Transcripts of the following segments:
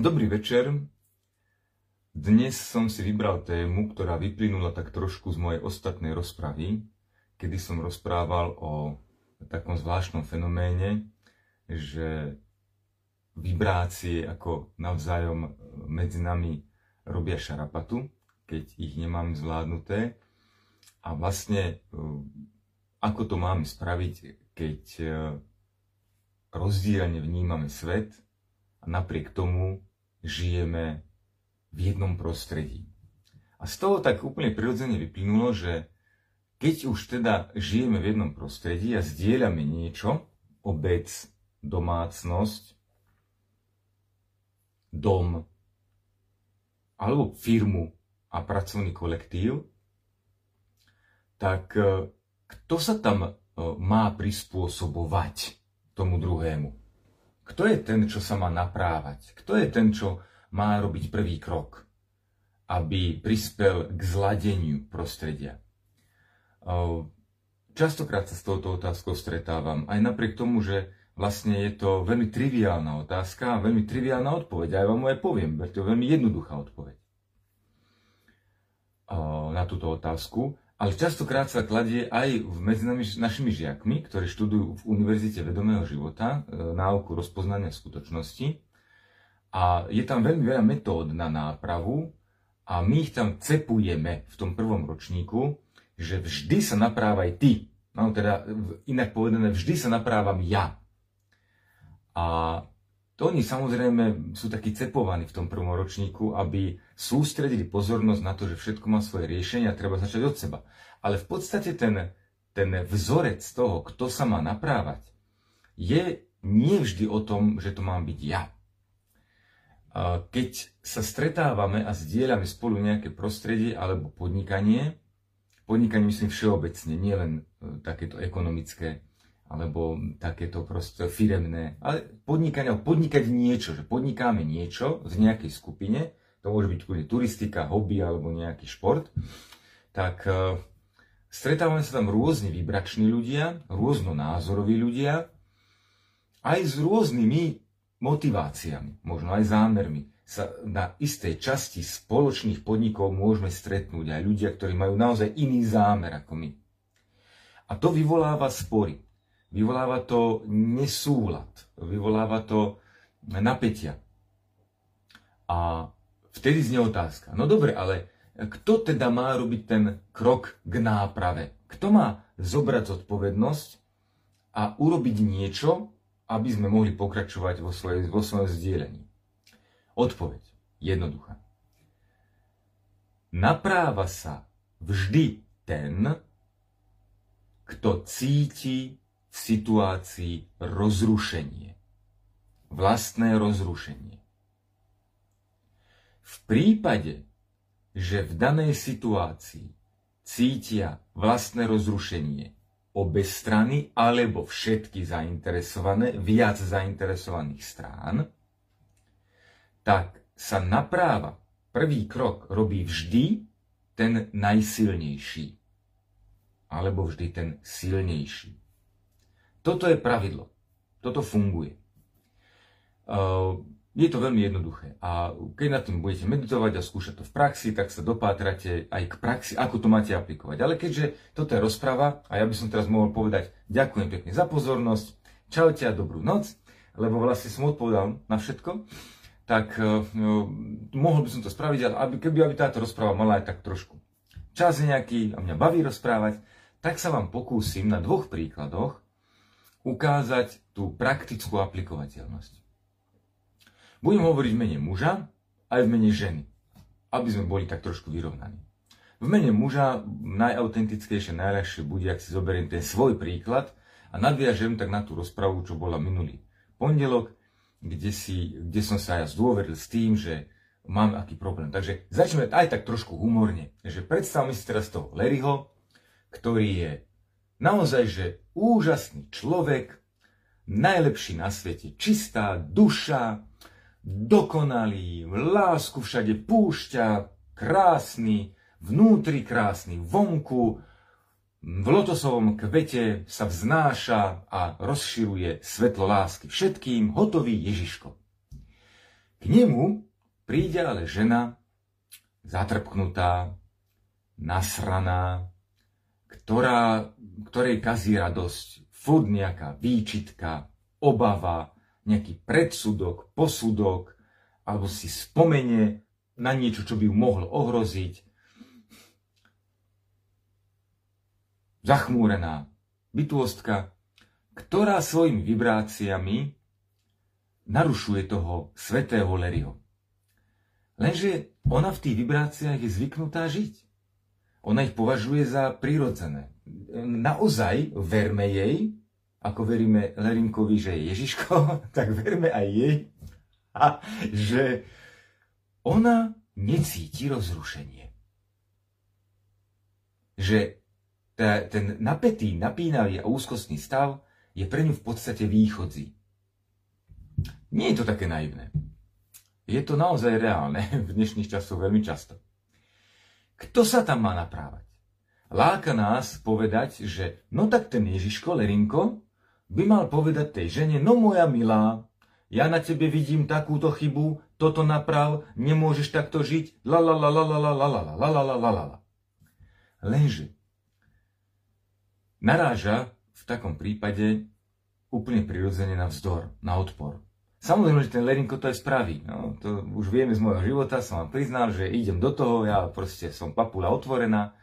Dobrý večer. Dnes som si vybral tému, ktorá vyplynula tak trošku z mojej ostatnej rozpravy, kedy som rozprával o takom zvláštnom fenoméne, že vibrácie ako navzájom medzi nami robia šarapatu, keď ich nemám zvládnuté. A vlastne ako to máme spraviť, keď rozdielne vnímame svet a napriek tomu žijeme v jednom prostredí. A z toho tak úplne prirodzene vyplynulo, že keď už teda žijeme v jednom prostredí a zdieľame niečo, obec, domácnosť, dom, alebo firmu a pracovný kolektív, tak e, kto sa tam e, má prispôsobovať tomu druhému? Kto je ten, čo sa má naprávať? Kto je ten, čo má robiť prvý krok, aby prispel k zladeniu prostredia. Častokrát sa s touto otázkou stretávam, aj napriek tomu, že vlastne je to veľmi triviálna otázka veľmi triviálna odpoveď. A ja vám aj poviem, to veľmi jednoduchá odpoveď na túto otázku, ale častokrát sa kladie aj medzi nami, našimi žiakmi, ktorí študujú v Univerzite vedomého života e, náuku rozpoznania skutočnosti a je tam veľmi veľa metód na nápravu a my ich tam cepujeme v tom prvom ročníku, že vždy sa naprávaj ty. No teda inak povedané, vždy sa naprávam ja. A to oni samozrejme sú takí cepovaní v tom prvom ročníku, aby sústredili pozornosť na to, že všetko má svoje riešenie a treba začať od seba. Ale v podstate ten, ten vzorec toho, kto sa má naprávať, je nie vždy o tom, že to mám byť ja keď sa stretávame a zdieľame spolu nejaké prostredie alebo podnikanie, podnikanie myslím všeobecne, nielen e, takéto ekonomické alebo takéto proste firemné, ale podnikanie, podnikať niečo, že podnikáme niečo v nejakej skupine, to môže byť kľudne turistika, hobby alebo nejaký šport, tak e, stretávame sa tam rôzne vybrační ľudia, rôznonázoroví ľudia, aj s rôznymi motiváciami, možno aj zámermi sa na istej časti spoločných podnikov môžeme stretnúť aj ľudia, ktorí majú naozaj iný zámer ako my. A to vyvoláva spory. Vyvoláva to nesúlad. Vyvoláva to napätia. A vtedy znie otázka. No dobre, ale kto teda má robiť ten krok k náprave? Kto má zobrať zodpovednosť a urobiť niečo, aby sme mohli pokračovať vo, svojej, vo svojom zdieľaní? Odpoveď. Jednoduchá. Napráva sa vždy ten, kto cíti v situácii rozrušenie. Vlastné rozrušenie. V prípade, že v danej situácii cítia vlastné rozrušenie obe strany alebo všetky zainteresované, viac zainteresovaných strán, tak sa napráva prvý krok robí vždy ten najsilnejší. Alebo vždy ten silnejší. Toto je pravidlo. Toto funguje. Ehm, je to veľmi jednoduché. A keď na tým budete meditovať a skúšať to v praxi, tak sa dopátrate aj k praxi, ako to máte aplikovať. Ale keďže toto je rozprava a ja by som teraz mohol povedať ďakujem pekne za pozornosť, čaute a dobrú noc, lebo vlastne som odpovedal na všetko, tak uh, mohol by som to spraviť, ale aby, keby aby táto rozpráva mala aj tak trošku čas nejaký a mňa baví rozprávať, tak sa vám pokúsim na dvoch príkladoch ukázať tú praktickú aplikovateľnosť. Budem hovoriť v mene muža aj v mene ženy, aby sme boli tak trošku vyrovnaní. V mene muža najautentickejšie, najľahšie bude, ak si zoberiem ten svoj príklad a nadviažem tak na tú rozpravu, čo bola minulý pondelok, kde, si, kde som sa ja zdôveril s tým, že mám aký problém. Takže začneme aj tak trošku humorne. Že predstavme si teraz toho Larryho, ktorý je naozaj že úžasný človek, najlepší na svete, čistá duša, dokonalý, lásku všade púšťa, krásny, vnútri krásny, vonku, v lotosovom kvete sa vznáša a rozširuje svetlo lásky všetkým, hotový Ježiško. K nemu príde ale žena zatrpknutá, nasraná, ktorá, ktorej kazí radosť, furt nejaká výčitka, obava, nejaký predsudok, posudok, alebo si spomenie na niečo, čo by ju mohlo ohroziť. Zachmúrená bytostka, ktorá svojimi vibráciami narušuje toho svetého Leriho. Lenže ona v tých vibráciách je zvyknutá žiť. Ona ich považuje za prirodzené. Naozaj verme jej, ako veríme Lerinkovi, že je Ježiško, tak verme aj jej, a že ona necíti rozrušenie. Že ten napätý, napínavý a úzkostný stav je pre ňu v podstate východzí. Nie je to také naivné. Je to naozaj reálne v dnešných časoch veľmi často. Kto sa tam má naprávať? Láka nás povedať, že no tak ten Ježiško, Lerinko, by mal povedať tej žene, no moja milá, ja na tebe vidím takúto chybu, toto naprav, nemôžeš takto žiť, la la la la la la la la la la la la la Lenže naráža v takom prípade úplne prirodzene na vzdor, na odpor. Samozrejme, že ten Lerinko to aj spraví. No, to už vieme z môjho života, som vám priznal, že idem do toho, ja proste som papula otvorená,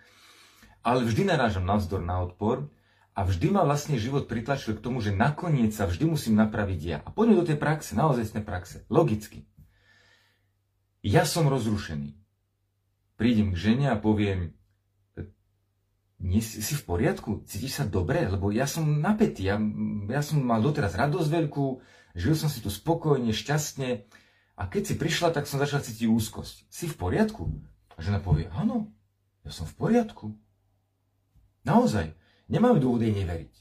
ale vždy narážam na vzdor, na odpor a vždy ma vlastne život pritlačil k tomu, že nakoniec sa vždy musím napraviť ja. A poďme do tej praxe, naozaj tej praxe, logicky. Ja som rozrušený. Prídem k žene a poviem, nie, si v poriadku? Cítiš sa dobre? Lebo ja som napätý, ja, ja som mal doteraz radosť veľkú, žil som si tu spokojne, šťastne a keď si prišla, tak som začal cítiť úzkosť. Si v poriadku? A žena povie, áno, ja som v poriadku. Naozaj, nemáme dôvod jej neveriť.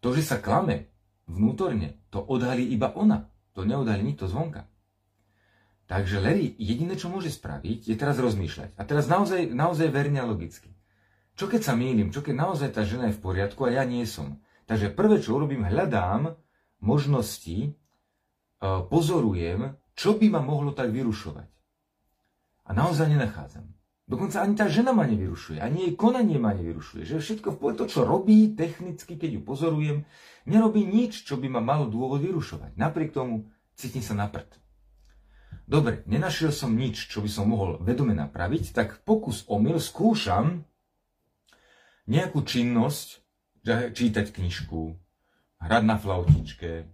To, že sa klame vnútorne, to odhalí iba ona. To neodhalí nikto zvonka. Takže Larry jediné, čo môže spraviť, je teraz rozmýšľať. A teraz naozaj, naozaj verne a logicky. Čo keď sa mýlim? Čo keď naozaj tá žena je v poriadku a ja nie som? Takže prvé, čo urobím, hľadám možnosti, e, pozorujem, čo by ma mohlo tak vyrušovať. A naozaj nenachádzam. Dokonca ani tá žena ma nevyrušuje, ani jej konanie ma nevyrušuje. Že všetko to, čo robí technicky, keď ju pozorujem, nerobí nič, čo by ma malo dôvod vyrušovať. Napriek tomu cítim sa na prd. Dobre, nenašiel som nič, čo by som mohol vedome napraviť, tak pokus omyl skúšam nejakú činnosť, čítať knižku, hrať na flautičke,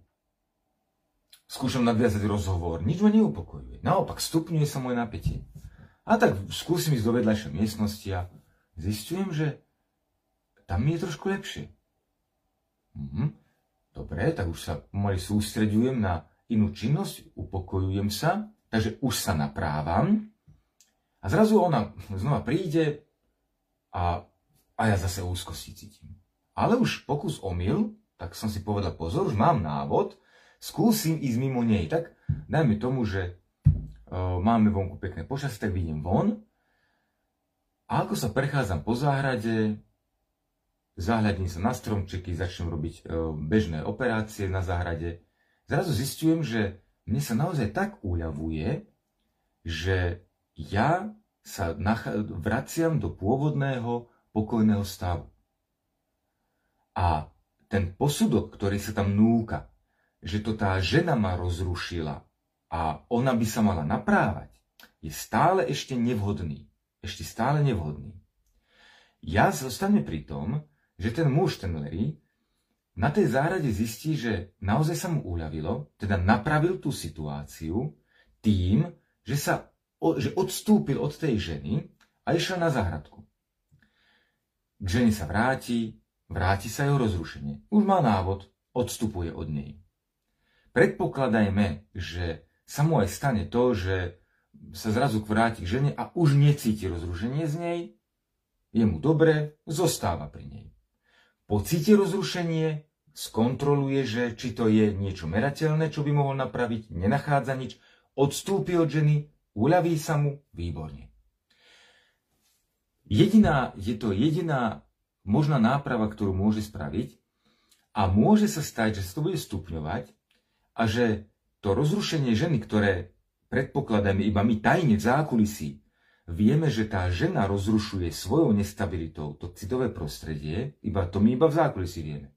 skúšam nadviazať rozhovor, nič ma neupokojuje. Naopak, stupňuje sa moje napätie. A tak skúsim ísť do vedľajšej miestnosti a zistujem, že tam mi je trošku lepšie. Mhm. Dobre, tak už sa pomaly sústreďujem na inú činnosť, upokojujem sa takže už sa naprávam a zrazu ona znova príde a, a ja zase úzkosti cítim. Ale už pokus omyl, tak som si povedal pozor, už mám návod, skúsim ísť mimo nej. Tak dajme tomu, že uh, máme vonku pekné počasie, tak vidím von a ako sa prechádzam po záhrade, zahľadím sa na stromčeky, začnem robiť uh, bežné operácie na záhrade, zrazu zistujem, že mne sa naozaj tak uľavuje, že ja sa vraciam do pôvodného pokojného stavu. A ten posudok, ktorý sa tam núka, že to tá žena ma rozrušila a ona by sa mala naprávať, je stále ešte nevhodný. Ešte stále nevhodný. Ja zostane pri tom, že ten muž, ten Larry, na tej záhrade zistí, že naozaj sa mu uľavilo, teda napravil tú situáciu tým, že, sa, že odstúpil od tej ženy a išiel na záhradku. K žene sa vráti, vráti sa jeho rozrušenie. Už má návod, odstupuje od nej. Predpokladajme, že sa mu aj stane to, že sa zrazu vráti k žene a už necíti rozrušenie z nej, je mu dobre, zostáva pri nej. Pocíti rozrušenie, skontroluje, že či to je niečo merateľné, čo by mohol napraviť, nenachádza nič, odstúpi od ženy, uľaví sa mu, výborne. Jediná, je to jediná možná náprava, ktorú môže spraviť a môže sa stať, že sa to bude stupňovať a že to rozrušenie ženy, ktoré predpokladáme iba my tajne v zákulisí, vieme, že tá žena rozrušuje svojou nestabilitou to citové prostredie, iba to my iba v zákulisí vieme.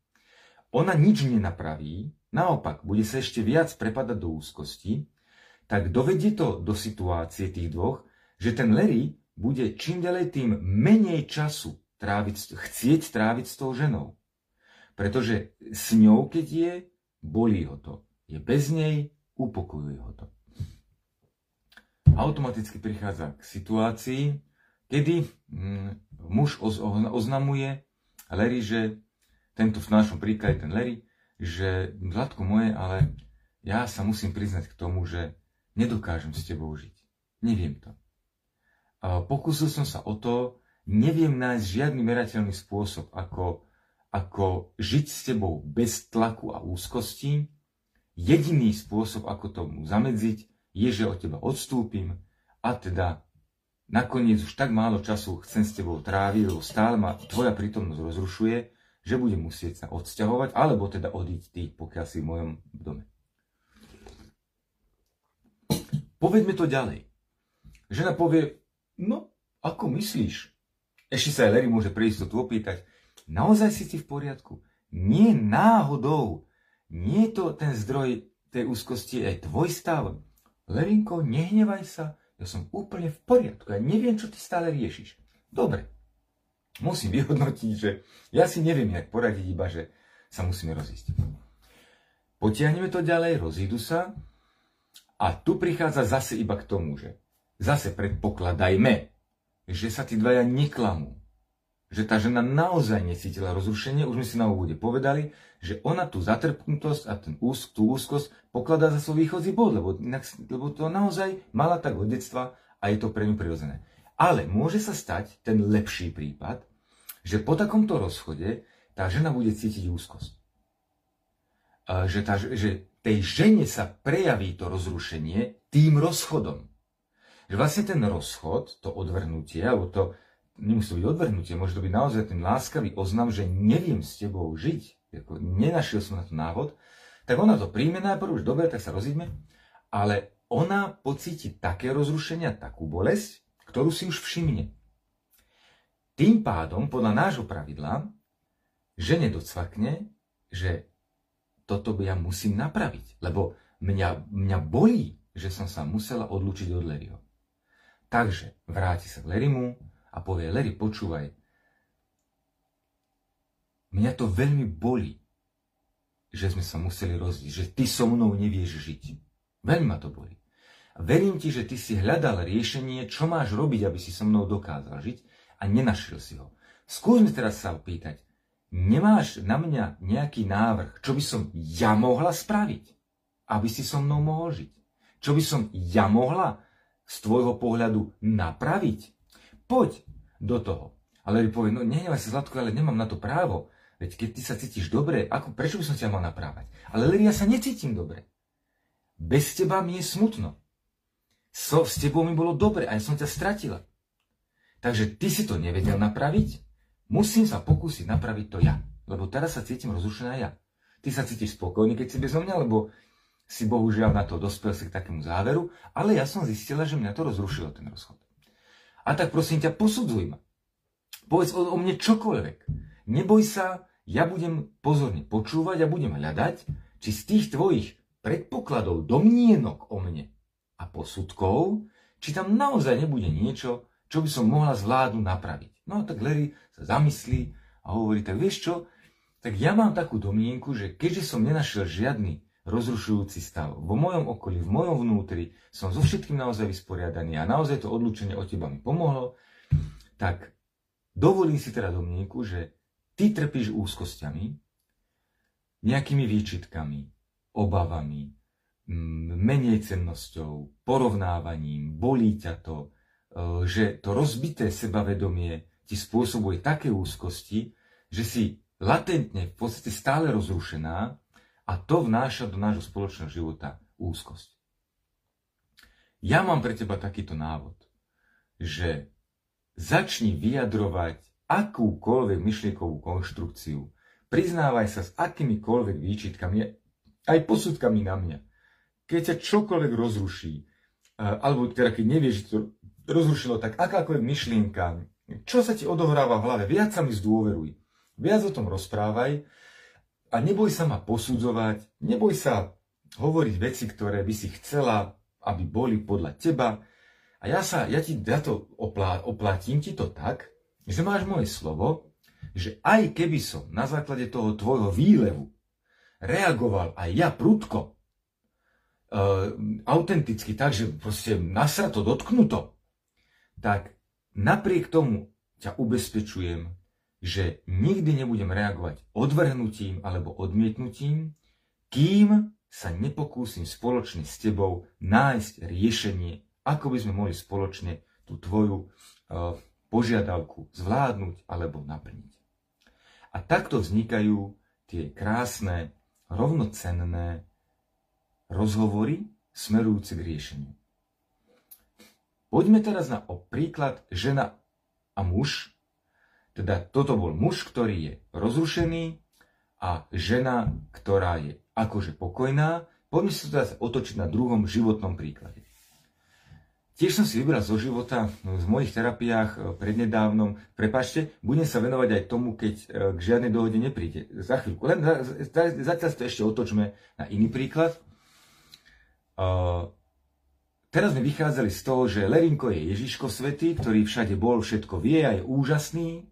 Ona nič nenapraví, naopak bude sa ešte viac prepadať do úzkosti, tak dovedie to do situácie tých dvoch, že ten Larry bude čím ďalej tým menej času tráviť, chcieť tráviť s tou ženou. Pretože s ňou, keď je, bolí ho to. Je bez nej, upokojuje ho to automaticky prichádza k situácii, kedy mm, muž oznamuje Larry, že tento v našom príklade ten Larry, že Zlatko moje, ale ja sa musím priznať k tomu, že nedokážem s tebou žiť. Neviem to. Pokúsil som sa o to, neviem nájsť žiadny merateľný spôsob, ako, ako žiť s tebou bez tlaku a úzkosti. Jediný spôsob, ako tomu zamedziť, je, že od teba odstúpim a teda nakoniec už tak málo času chcem s tebou tráviť, lebo stále ma tvoja prítomnosť rozrušuje, že budem musieť sa odsťahovať, alebo teda odísť ty, pokiaľ si v mojom dome. Povedme to ďalej. Žena povie, no, ako myslíš? Ešte sa aj Larry môže prísť tu opýtať, naozaj si ti v poriadku? Nie náhodou. Nie je to ten zdroj tej úzkosti, aj tvoj stav. Lerinko, nehnevaj sa, ja som úplne v poriadku, ja neviem, čo ty stále riešiš. Dobre, musím vyhodnotiť, že ja si neviem, jak poradiť, iba že sa musíme rozísť. Potiahneme to ďalej, rozídu sa a tu prichádza zase iba k tomu, že zase predpokladajme, že sa tí dvaja neklamú že tá žena naozaj necítila rozrušenie, už sme si na úvode povedali, že ona tú zatrpnutosť a ten úzk, tú úzkosť pokladá za svoj východzí bod, lebo, lebo to naozaj mala tak od detstva a je to pre ňu prirodzené. Ale môže sa stať ten lepší prípad, že po takomto rozchode tá žena bude cítiť úzkosť. Že, tá, že tej žene sa prejaví to rozrušenie tým rozchodom. Že vlastne ten rozchod, to odvrhnutie, alebo to, nemusí byť odvrhnutie, môže to byť naozaj ten láskavý oznam, že neviem s tebou žiť, ako nenašiel som na to návod, tak ona to príjme najprv, už dobre, tak sa rozídme, ale ona pocíti také rozrušenia, takú bolesť, ktorú si už všimne. Tým pádom, podľa nášho pravidla, že nedocvakne, že toto by ja musím napraviť, lebo mňa, mňa bolí, že som sa musela odlúčiť od Leryho. Takže vráti sa k Lerymu, a povie, Larry, počúvaj, mňa to veľmi bolí, že sme sa museli rozdíť, že ty so mnou nevieš žiť. Veľmi ma to bolí. A verím ti, že ty si hľadal riešenie, čo máš robiť, aby si so mnou dokázal žiť a nenašiel si ho. Skúsme teraz sa opýtať, nemáš na mňa nejaký návrh, čo by som ja mohla spraviť, aby si so mnou mohol žiť? Čo by som ja mohla z tvojho pohľadu napraviť, poď do toho. Ale povie, no nehnevaj sa Zlatko, ale nemám na to právo. Veď keď ty sa cítiš dobre, ako, prečo by som ťa mal naprávať? Ale Leri, ja sa necítim dobre. Bez teba mi je smutno. So, s tebou mi bolo dobre a ja som ťa stratila. Takže ty si to nevedel napraviť, musím sa pokúsiť napraviť to ja. Lebo teraz sa cítim rozrušená ja. Ty sa cítiš spokojný, keď si bez mňa, lebo si bohužiaľ na to dospel si k takému záveru, ale ja som zistila, že mňa to rozrušilo, ten rozchod. A tak prosím ťa, posudzuj ma. Povedz o, o mne čokoľvek. Neboj sa, ja budem pozorne počúvať a budem hľadať, či z tých tvojich predpokladov, domnienok o mne a posudkov, či tam naozaj nebude niečo, čo by som mohla zvládnuť napraviť. No a tak Larry sa zamyslí a hovorí, tak vieš čo, tak ja mám takú domnienku, že keďže som nenašiel žiadny rozrušujúci stav. Vo mojom okolí, v mojom vnútri som so všetkým naozaj vysporiadaný a naozaj to odlúčenie od teba mi pomohlo, tak dovolím si teda domnienku, že ty trpíš úzkosťami, nejakými výčitkami, obavami, menej cennosťou, porovnávaním, bolí ťa to, e, že to rozbité sebavedomie ti spôsobuje také úzkosti, že si latentne v podstate stále rozrušená a to vnáša do nášho spoločného života úzkosť. Ja mám pre teba takýto návod, že začni vyjadrovať akúkoľvek myšlienkovú konštrukciu, priznávaj sa s akýmikoľvek výčitkami, aj posudkami na mňa. Keď sa čokoľvek rozruší, alebo teda keď nevieš, že to rozrušilo, tak akákoľvek myšlienka, čo sa ti odohráva v hlave, viac sa mi zdôveruj. Viac o tom rozprávaj a neboj sa ma posudzovať, neboj sa hovoriť veci, ktoré by si chcela, aby boli podľa teba. A ja sa, ja ti ja to oplá, oplatím ti to tak, že máš moje slovo, že aj keby som na základe toho tvojho výlevu reagoval aj ja prudko, uh, autenticky, tak, že proste nasrato, dotknuto, tak napriek tomu ťa ubezpečujem, že nikdy nebudem reagovať odvrhnutím alebo odmietnutím, kým sa nepokúsim spoločne s tebou nájsť riešenie, ako by sme mohli spoločne tú tvoju uh, požiadavku zvládnuť alebo naplniť. A takto vznikajú tie krásne, rovnocenné rozhovory smerujúce k riešeniu. Poďme teraz na príklad žena a muž. Teda toto bol muž, ktorý je rozrušený a žena, ktorá je akože pokojná. Poďme sa teraz otočiť na druhom životnom príklade. Tiež som si vybral zo života no, v mojich terapiách e, prednedávnom. Prepačte, budem sa venovať aj tomu, keď e, k žiadnej dohode nepríde. Za chvíľku. Len za, za, zatiaľ to ešte otočme na iný príklad. Uh, teraz sme vychádzali z toho, že Lerinko je Ježiško svetý, ktorý všade bol, všetko vie a je úžasný.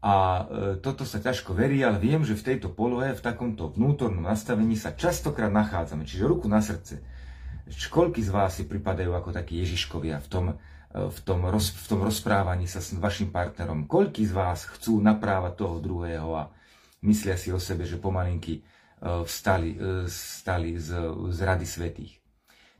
A e, toto sa ťažko verí, ale viem, že v tejto polohe, v takomto vnútornom nastavení sa častokrát nachádzame. Čiže ruku na srdce. Koľky z vás si pripadajú ako takí Ježiškovia v tom, e, v tom, roz, v tom rozprávaní sa s vašim partnerom? Koľky z vás chcú naprávať toho druhého a myslia si o sebe, že pomalinky e, vstali, vstali z, z rady svetých?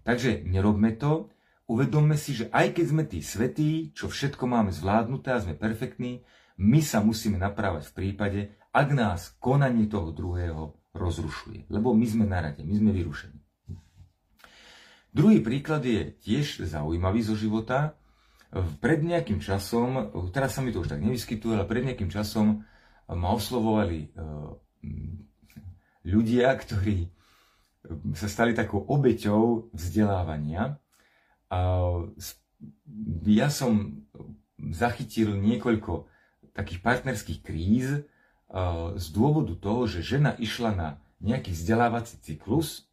Takže nerobme to, uvedomme si, že aj keď sme tí svetí, čo všetko máme zvládnuté a sme perfektní, my sa musíme naprávať v prípade, ak nás konanie toho druhého rozrušuje. Lebo my sme na rade, my sme vyrušení. Druhý príklad je tiež zaujímavý zo života. Pred nejakým časom, teraz sa mi to už tak nevyskytuje, ale pred nejakým časom ma oslovovali e, ľudia, ktorí sa stali takou obeťou vzdelávania. Ja som zachytil niekoľko takých partnerských kríz uh, z dôvodu toho, že žena išla na nejaký vzdelávací cyklus,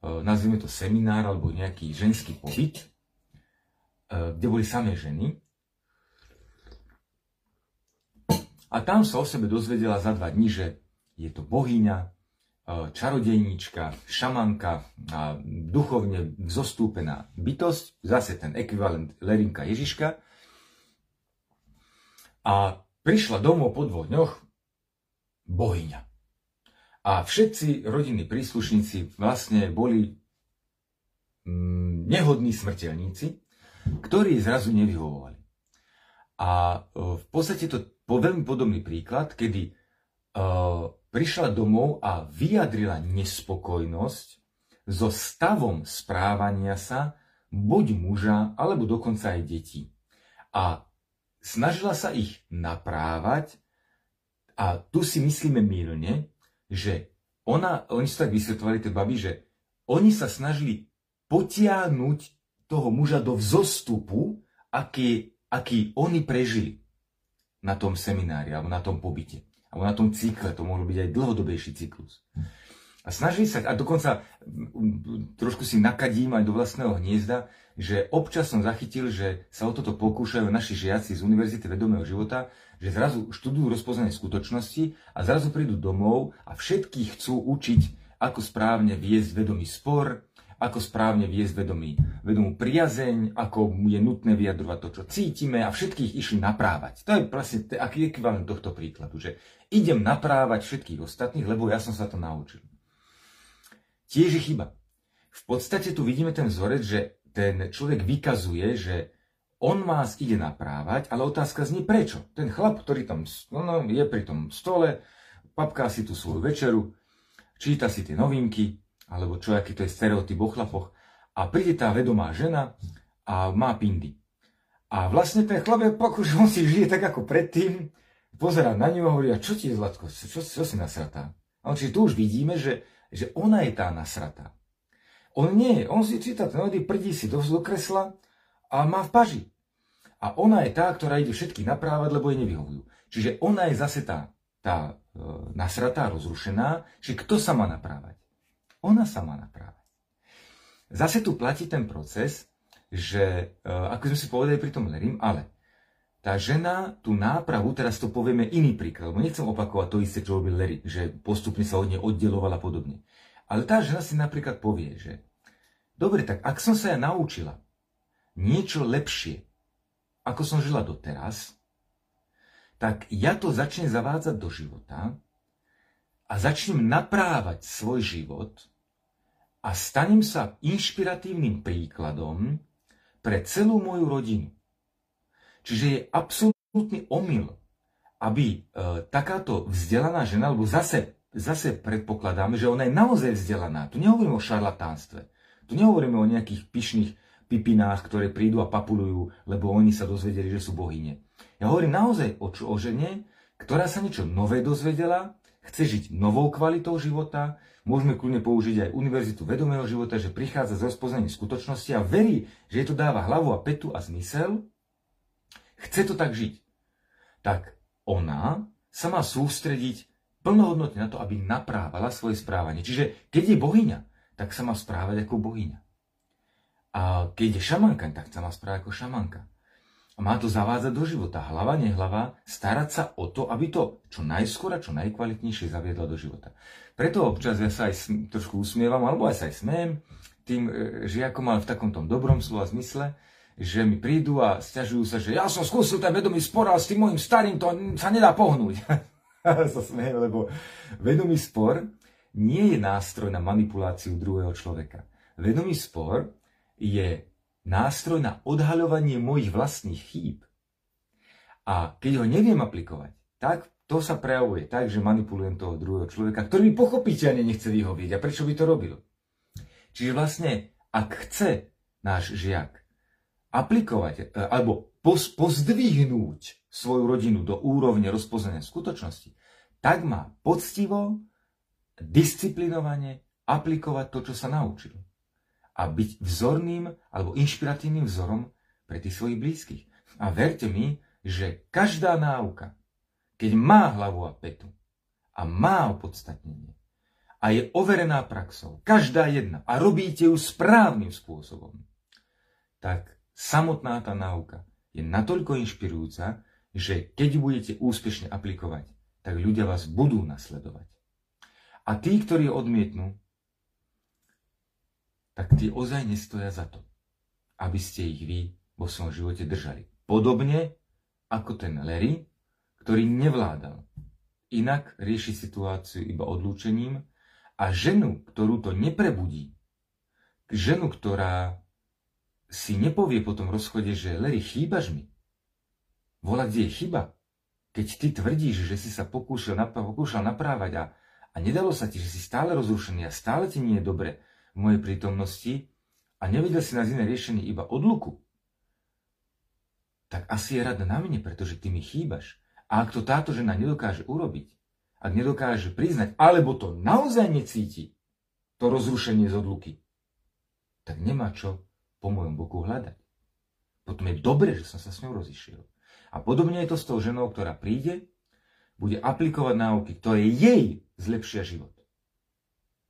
uh, nazvime to seminár alebo nejaký ženský pobyt, uh, kde boli samé ženy. A tam sa o sebe dozvedela za dva dní, že je to bohyňa, čarodejníčka, šamanka a duchovne zostúpená bytosť, zase ten ekvivalent Lerinka Ježiška, a prišla domov po dvoch dňoch bohyňa. A všetci rodinní príslušníci vlastne boli mm, nehodní smrteľníci, ktorí zrazu nevyhovovali. A e, v podstate to po veľmi podobný príklad, kedy uh, prišla domov a vyjadrila nespokojnosť so stavom správania sa buď muža, alebo dokonca aj detí. A snažila sa ich naprávať a tu si myslíme mylne, že ona, oni sa tak vysvetovali, tie baby, že oni sa snažili potiahnuť toho muža do vzostupu, aký, aký oni prežili na tom seminári alebo na tom pobyte. Alebo na tom cykle, to mohol byť aj dlhodobejší cyklus. A snažili sa, a dokonca trošku si nakadím aj do vlastného hniezda, že občas som zachytil, že sa o toto pokúšajú naši žiaci z Univerzity vedomého života, že zrazu študujú rozpoznanie skutočnosti a zrazu prídu domov a všetkých chcú učiť, ako správne viesť vedomý spor, ako správne viesť vedomý, vedomú priazeň, ako je nutné vyjadrovať to, čo cítime a všetkých išli naprávať. To je vlastne aký ekvivalent tohto príkladu, že idem naprávať všetkých ostatných, lebo ja som sa to naučil. Tiež je chyba. V podstate tu vidíme ten vzorec, že ten človek vykazuje, že on vás ide naprávať, ale otázka znie prečo. Ten chlap, ktorý tam no, je pri tom stole, papká si tú svoju večeru, číta si tie novinky, alebo čo, aký to je stereotyp o chlapoch, a príde tá vedomá žena a má pindy. A vlastne ten chlap je že on si žije tak ako predtým, pozerá na ňu a hovorí, a čo ti je, Zlatko, čo, čo si nasratá? A on, čiže tu už vidíme, že že ona je tá nasratá. On nie, on si číta ten ody, prdí si do, do kresla a má v paži. A ona je tá, ktorá ide všetky naprávať, lebo jej nevyhovujú. Čiže ona je zase tá, tá e, nasratá, rozrušená, že kto sa má naprávať? Ona sa má naprávať. Zase tu platí ten proces, že, e, ako sme si povedali pri tom Lerim, ale tá žena tú nápravu, teraz to povieme iný príklad, lebo nechcem opakovať to isté, čo robil Larry, že postupne sa od nej oddelovala podobne. Ale tá žena si napríklad povie, že dobre, tak ak som sa ja naučila niečo lepšie, ako som žila doteraz, tak ja to začnem zavádzať do života a začnem naprávať svoj život a stanem sa inšpiratívnym príkladom pre celú moju rodinu. Čiže je absolútny omyl, aby e, takáto vzdelaná žena, alebo zase, zase predpokladáme, že ona je naozaj vzdelaná. Tu nehovoríme o šarlatánstve. Tu nehovoríme o nejakých pyšných pipinách, ktoré prídu a papulujú, lebo oni sa dozvedeli, že sú bohyne. Ja hovorím naozaj o, o žene, ktorá sa niečo nové dozvedela, chce žiť novou kvalitou života, môžeme kľudne použiť aj Univerzitu vedomého života, že prichádza z rozpoznaním skutočnosti a verí, že jej to dáva hlavu a petu a zmysel, chce to tak žiť. Tak ona sa má sústrediť plnohodnotne na to, aby naprávala svoje správanie. Čiže keď je bohyňa, tak sa má správať ako bohyňa. A keď je šamanka, tak sa má správať ako šamanka. A má to zavádzať do života. Hlava, nehlava, starať sa o to, aby to čo najskôr a čo najkvalitnejšie zaviedla do života. Preto občas ja sa aj trošku usmievam, alebo aj sa aj smiem tým e, žiakom, ale v takom tom dobrom slova zmysle, že mi prídu a stiažujú sa, že ja som skúsil ten vedomý spor, ale s tým môjim starým to sa nedá pohnúť. sa smiem, lebo vedomý spor nie je nástroj na manipuláciu druhého človeka. Vedomý spor je nástroj na odhaľovanie mojich vlastných chýb. A keď ho neviem aplikovať, tak to sa prejavuje tak, že manipulujem toho druhého človeka, ktorý mi pochopiteľne nechce vyhovieť. A prečo by to robil? Čiže vlastne, ak chce náš žiak aplikovať e, alebo pozdvihnúť svoju rodinu do úrovne rozpoznania skutočnosti, tak má poctivo, disciplinovane aplikovať to, čo sa naučil a byť vzorným alebo inšpiratívnym vzorom pre tých svojich blízkych. A verte mi, že každá náuka, keď má hlavu a petu a má opodstatnenie a je overená praxou, každá jedna, a robíte ju správnym spôsobom, tak samotná tá náuka je natoľko inšpirujúca, že keď budete úspešne aplikovať, tak ľudia vás budú nasledovať. A tí, ktorí odmietnú, tak tie ozaj nestoja za to, aby ste ich vy vo svojom živote držali. Podobne ako ten Larry, ktorý nevládal. Inak rieši situáciu iba odlúčením a ženu, ktorú to neprebudí, ženu, ktorá si nepovie po tom rozchode, že Larry, chýbaš mi. Volá, kde je chyba. Keď ty tvrdíš, že si sa pokúšal, pokúšal naprávať a, a nedalo sa ti, že si stále rozrušený a stále ti nie je dobre, v mojej prítomnosti a nevedel si nájsť iné riešenie iba odluku, tak asi je rada na mne, pretože ty mi chýbaš. A ak to táto žena nedokáže urobiť, ak nedokáže priznať, alebo to naozaj necíti, to rozrušenie z odluky, tak nemá čo po mojom boku hľadať. Potom je dobre, že som sa s ňou rozišiel. A podobne je to s tou ženou, ktorá príde, bude aplikovať náuky, ktoré jej zlepšia život.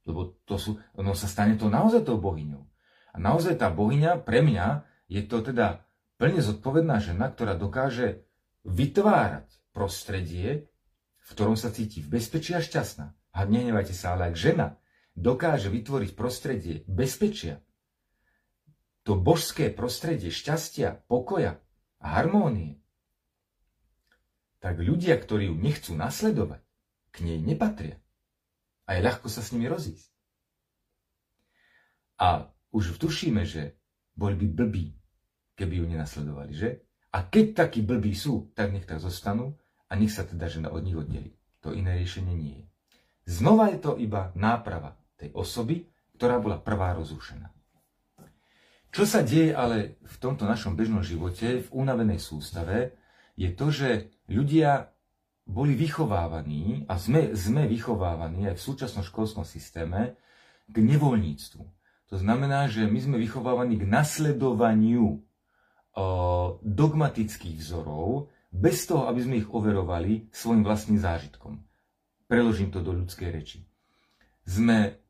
Lebo to sú, no sa stane to naozaj tou bohyňou. A naozaj tá bohyňa pre mňa je to teda plne zodpovedná žena, ktorá dokáže vytvárať prostredie, v ktorom sa cíti v bezpečí a šťastná. A nehnevajte sa, ale ak žena dokáže vytvoriť prostredie bezpečia, to božské prostredie šťastia, pokoja a harmónie, tak ľudia, ktorí ju nechcú nasledovať, k nej nepatria a je ľahko sa s nimi rozísť. A už tušíme, že boli by blbí, keby ju nenasledovali, že? A keď takí blbí sú, tak nech tak zostanú a nech sa teda žena od nich oddeli. To iné riešenie nie je. Znova je to iba náprava tej osoby, ktorá bola prvá rozrušená. Čo sa deje ale v tomto našom bežnom živote, v unavenej sústave, je to, že ľudia boli vychovávaní a sme, sme vychovávaní aj v súčasnom školskom systéme k nevoľníctvu. To znamená, že my sme vychovávaní k nasledovaniu dogmatických vzorov, bez toho, aby sme ich overovali svojim vlastným zážitkom. Preložím to do ľudskej reči. Sme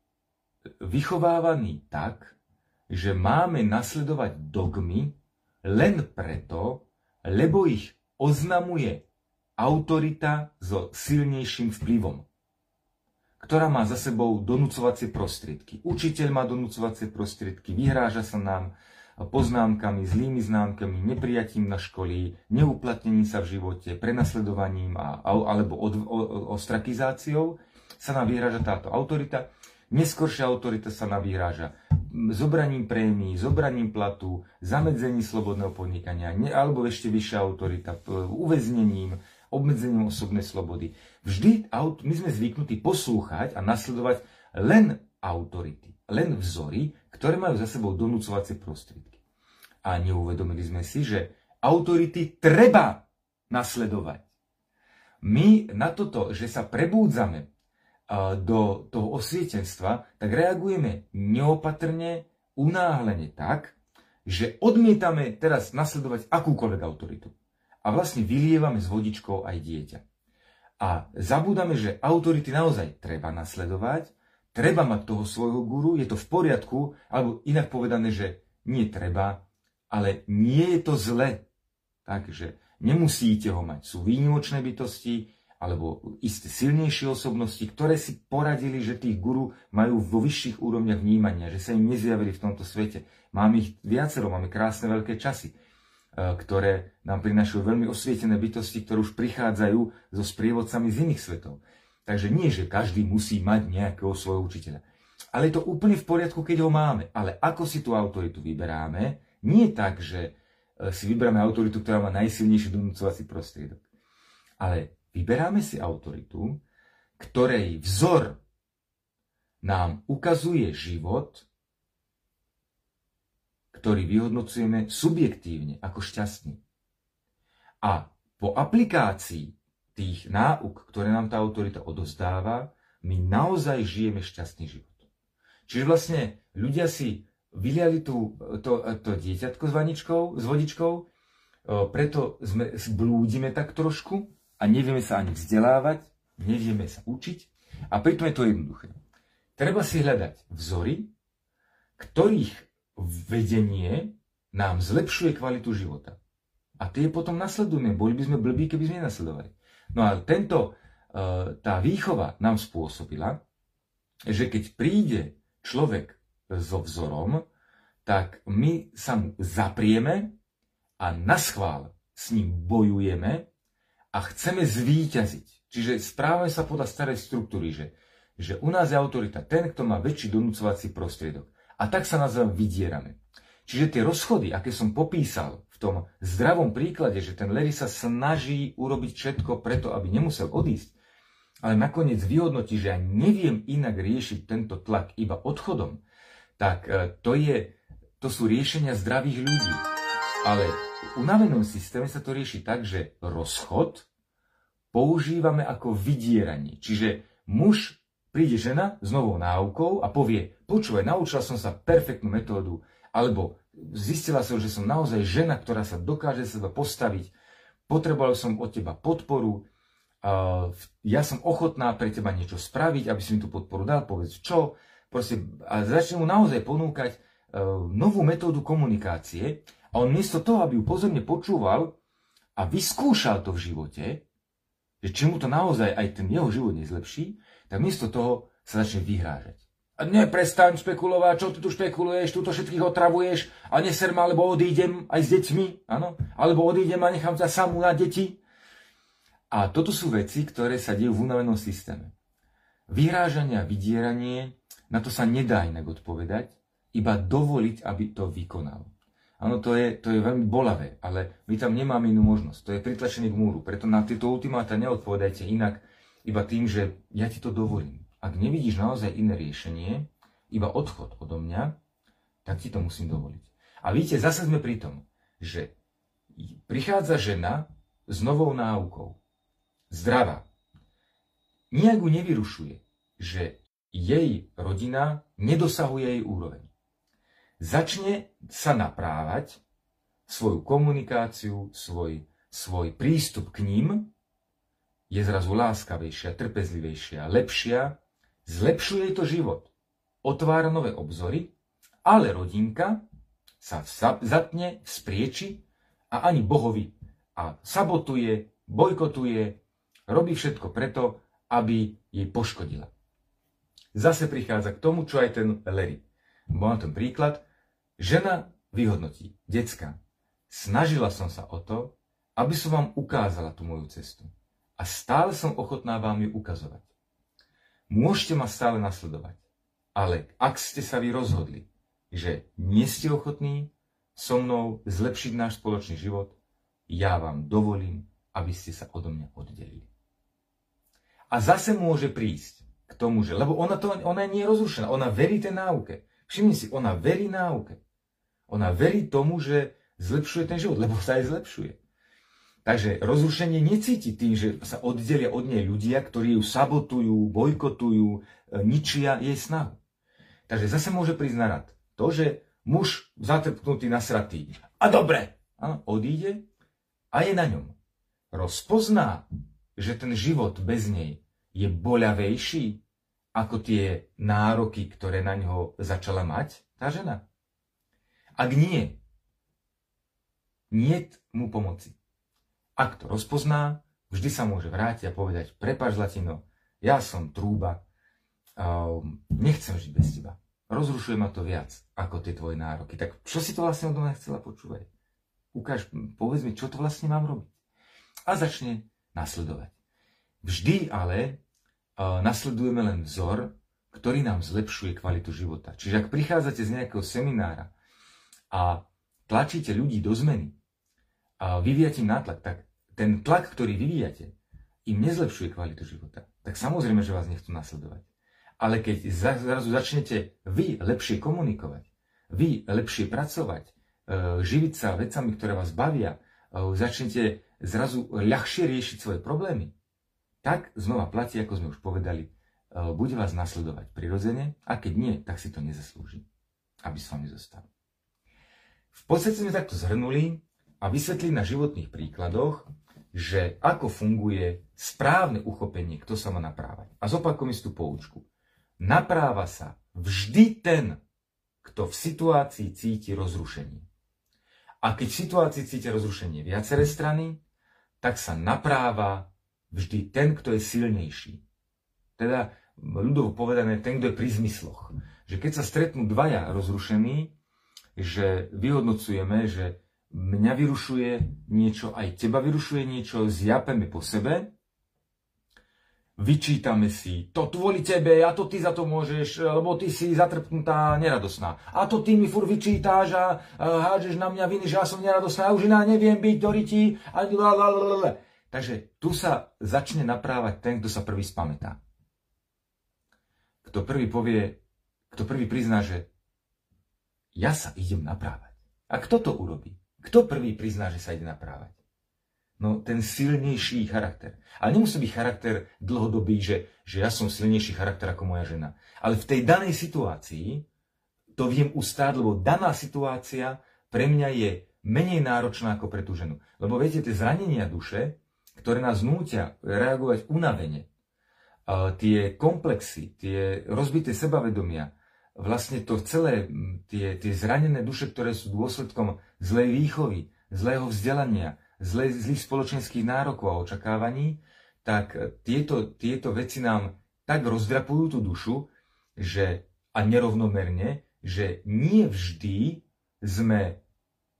vychovávaní tak, že máme nasledovať dogmy len preto, lebo ich oznamuje autorita so silnejším vplyvom, ktorá má za sebou donúcovacie prostriedky. Učiteľ má donúcovacie prostriedky, vyhráža sa nám, poznámkami, zlými známkami, neprijatím na školy, neuplatnením sa v živote, prenasledovaním a, alebo od, o, ostrakizáciou sa nám vyhráža táto autorita. Neskoršia autorita sa nám vyhráža zobraním prémií, zobraním platu, zamedzením slobodného podnikania, ne, alebo ešte vyššia autorita, uväznením, obmedzením osobnej slobody. Vždy my sme zvyknutí poslúchať a nasledovať len autority, len vzory, ktoré majú za sebou donúcovacie prostriedky. A neuvedomili sme si, že autority treba nasledovať. My na toto, že sa prebúdzame do toho osvietenstva, tak reagujeme neopatrne, unáhlene tak, že odmietame teraz nasledovať akúkoľvek autoritu. A vlastne vylievame s vodičkou aj dieťa. A zabúdame, že autority naozaj treba nasledovať, treba mať toho svojho guru, je to v poriadku, alebo inak povedané, že nie treba, ale nie je to zle. Takže nemusíte ho mať. Sú výnimočné bytosti, alebo isté silnejšie osobnosti, ktoré si poradili, že tých guru majú vo vyšších úrovniach vnímania, že sa im nezjavili v tomto svete. Máme ich viacero, máme krásne veľké časy, e, ktoré nám prinašajú veľmi osvietené bytosti, ktoré už prichádzajú so sprievodcami z iných svetov. Takže nie, že každý musí mať nejakého svojho učiteľa. Ale je to úplne v poriadku, keď ho máme. Ale ako si tú autoritu vyberáme, nie tak, že e, si vyberáme autoritu, ktorá má najsilnejší donúcovací prostriedok. Ale vyberáme si autoritu, ktorej vzor nám ukazuje život, ktorý vyhodnocujeme subjektívne ako šťastný. A po aplikácii tých náuk, ktoré nám tá autorita odozdáva, my naozaj žijeme šťastný život. Čiže vlastne ľudia si vyliali tú, to, to dieťatko s vaničkou, s vodičkou, preto sme blúdime tak trošku a nevieme sa ani vzdelávať, nevieme sa učiť a pritom je to jednoduché. Treba si hľadať vzory, ktorých vedenie nám zlepšuje kvalitu života. A tie potom nasledujeme. Boli by sme blbí, keby sme nenasledovali. No a tento, e, tá výchova nám spôsobila, že keď príde človek so vzorom, tak my sa mu zaprieme a na schvál s ním bojujeme a chceme zvíťaziť. Čiže správame sa podľa starej štruktúry, že, že u nás je autorita ten, kto má väčší donúcovací prostriedok. A tak sa navzájom vydierame. Čiže tie rozchody, aké som popísal v tom zdravom príklade, že ten Larry sa snaží urobiť všetko preto, aby nemusel odísť, ale nakoniec vyhodnotí, že ja neviem inak riešiť tento tlak iba odchodom, tak e, to, je, to sú riešenia zdravých ľudí. Ale unavenom systéme sa to rieši tak, že rozchod používame ako vydieranie. Čiže muž príde žena s novou náukou a povie, počúvaj, naučila som sa perfektnú metódu, alebo zistila som, že som naozaj žena, ktorá sa dokáže seba postaviť, potreboval som od teba podporu, ja som ochotná pre teba niečo spraviť, aby si mi tú podporu dal, povedz čo, proste, a začne mu naozaj ponúkať e, novú metódu komunikácie a on miesto toho, aby ju pozorne počúval a vyskúšal to v živote, že či mu to naozaj aj ten jeho život nezlepší, tak miesto toho sa začne vyhrážať. A neprestaň špekulovať, čo ty tu špekuluješ, tu to všetkých otravuješ a neser ma, alebo odídem aj s deťmi, áno? Alebo odídem a nechám ťa samú na deti. A toto sú veci, ktoré sa dejú v unavenom systéme. Vyhrážanie a vydieranie, na to sa nedá inak odpovedať, iba dovoliť, aby to vykonal. Áno, to je, to je veľmi bolavé, ale my tam nemáme inú možnosť. To je pritlačený k múru. Preto na tieto ultimáta neodpovedajte inak, iba tým, že ja ti to dovolím ak nevidíš naozaj iné riešenie, iba odchod odo mňa, tak ti to musím dovoliť. A vidíte, zase sme pri tom, že prichádza žena s novou náukou. zdravá. Nijak ju nevyrušuje, že jej rodina nedosahuje jej úroveň. Začne sa naprávať svoju komunikáciu, svoj, svoj prístup k ním, je zrazu láskavejšia, trpezlivejšia, lepšia, zlepšuje to život, otvára nové obzory, ale rodinka sa zatne, sprieči a ani bohovi a sabotuje, bojkotuje, robí všetko preto, aby jej poškodila. Zase prichádza k tomu, čo aj ten Larry. Bol ten príklad. Žena vyhodnotí. Decka, snažila som sa o to, aby som vám ukázala tú moju cestu. A stále som ochotná vám ju ukazovať. Môžete ma stále nasledovať. Ale ak ste sa vy rozhodli, že nie ste ochotní so mnou zlepšiť náš spoločný život, ja vám dovolím, aby ste sa odo mňa oddelili. A zase môže prísť k tomu, že, lebo ona, to, ona nie je rozrušená, ona verí tej náuke. Všimni si, ona verí náuke. Ona verí tomu, že zlepšuje ten život, lebo sa aj zlepšuje. Takže rozrušenie necíti tým, že sa oddelia od nej ľudia, ktorí ju sabotujú, bojkotujú, e, ničia jej snahu. Takže zase môže prísť na to, že muž zatrpnutý, nasratý a dobre, áno, odíde a je na ňom. Rozpozná, že ten život bez nej je boľavejší ako tie nároky, ktoré na ňo začala mať tá žena. Ak nie, nie mu pomoci. Ak to rozpozná, vždy sa môže vrátiť a povedať, prepáč Latino, ja som trúba, um, nechcem žiť bez teba. Rozrušuje ma to viac ako tie tvoje nároky. Tak čo si to vlastne od mňa chcela počúvať? Ukáž, povedz mi, čo to vlastne mám robiť. A začne nasledovať. Vždy ale uh, nasledujeme len vzor, ktorý nám zlepšuje kvalitu života. Čiže ak prichádzate z nejakého seminára a tlačíte ľudí do zmeny, a vyvíjate im nátlak, tak ten tlak, ktorý vyvíjate, im nezlepšuje kvalitu života, tak samozrejme, že vás nechcú nasledovať. Ale keď zrazu začnete vy lepšie komunikovať, vy lepšie pracovať, e, živiť sa vecami, ktoré vás bavia, e, začnete zrazu ľahšie riešiť svoje problémy, tak znova platí, ako sme už povedali, e, bude vás nasledovať prirodzene a keď nie, tak si to nezaslúži, aby s vami zostal. V podstate sme takto zhrnuli a vysvetlili na životných príkladoch, že ako funguje správne uchopenie, kto sa má naprávať. A zopakujem si tú poučku. Napráva sa vždy ten, kto v situácii cíti rozrušenie. A keď v situácii cíti rozrušenie viaceré strany, tak sa napráva vždy ten, kto je silnejší. Teda ľudovo povedané, ten, kto je pri zmysloch. Že keď sa stretnú dvaja rozrušení, že vyhodnocujeme, že mňa vyrušuje niečo, aj teba vyrušuje niečo, zjapeme po sebe, vyčítame si, to kvôli tebe, a to ty za to môžeš, lebo ty si zatrpnutá, neradosná. A to ty mi fur vyčítáš a, hádžeš na mňa viny, že ja som neradosná, ja už iná neviem byť do ryti, a lalalala. Takže tu sa začne naprávať ten, kto sa prvý spamätá. Kto prvý povie, kto prvý prizná, že ja sa idem naprávať. A kto to urobí? Kto prvý prizná, že sa ide naprávať? No ten silnejší charakter. Ale nemusí byť charakter dlhodobý, že, že ja som silnejší charakter ako moja žena. Ale v tej danej situácii to viem ustáť, lebo daná situácia pre mňa je menej náročná ako pre tú ženu. Lebo viete, tie zranenia duše, ktoré nás nútia reagovať unavene, tie komplexy, tie rozbité sebavedomia, vlastne to celé, tie, tie zranené duše, ktoré sú dôsledkom zlej výchovy, zlého vzdelania, zlej, zlých spoločenských nárokov a očakávaní, tak tieto, tieto veci nám tak rozdrapujú tú dušu, že, a nerovnomerne, že nie vždy sme,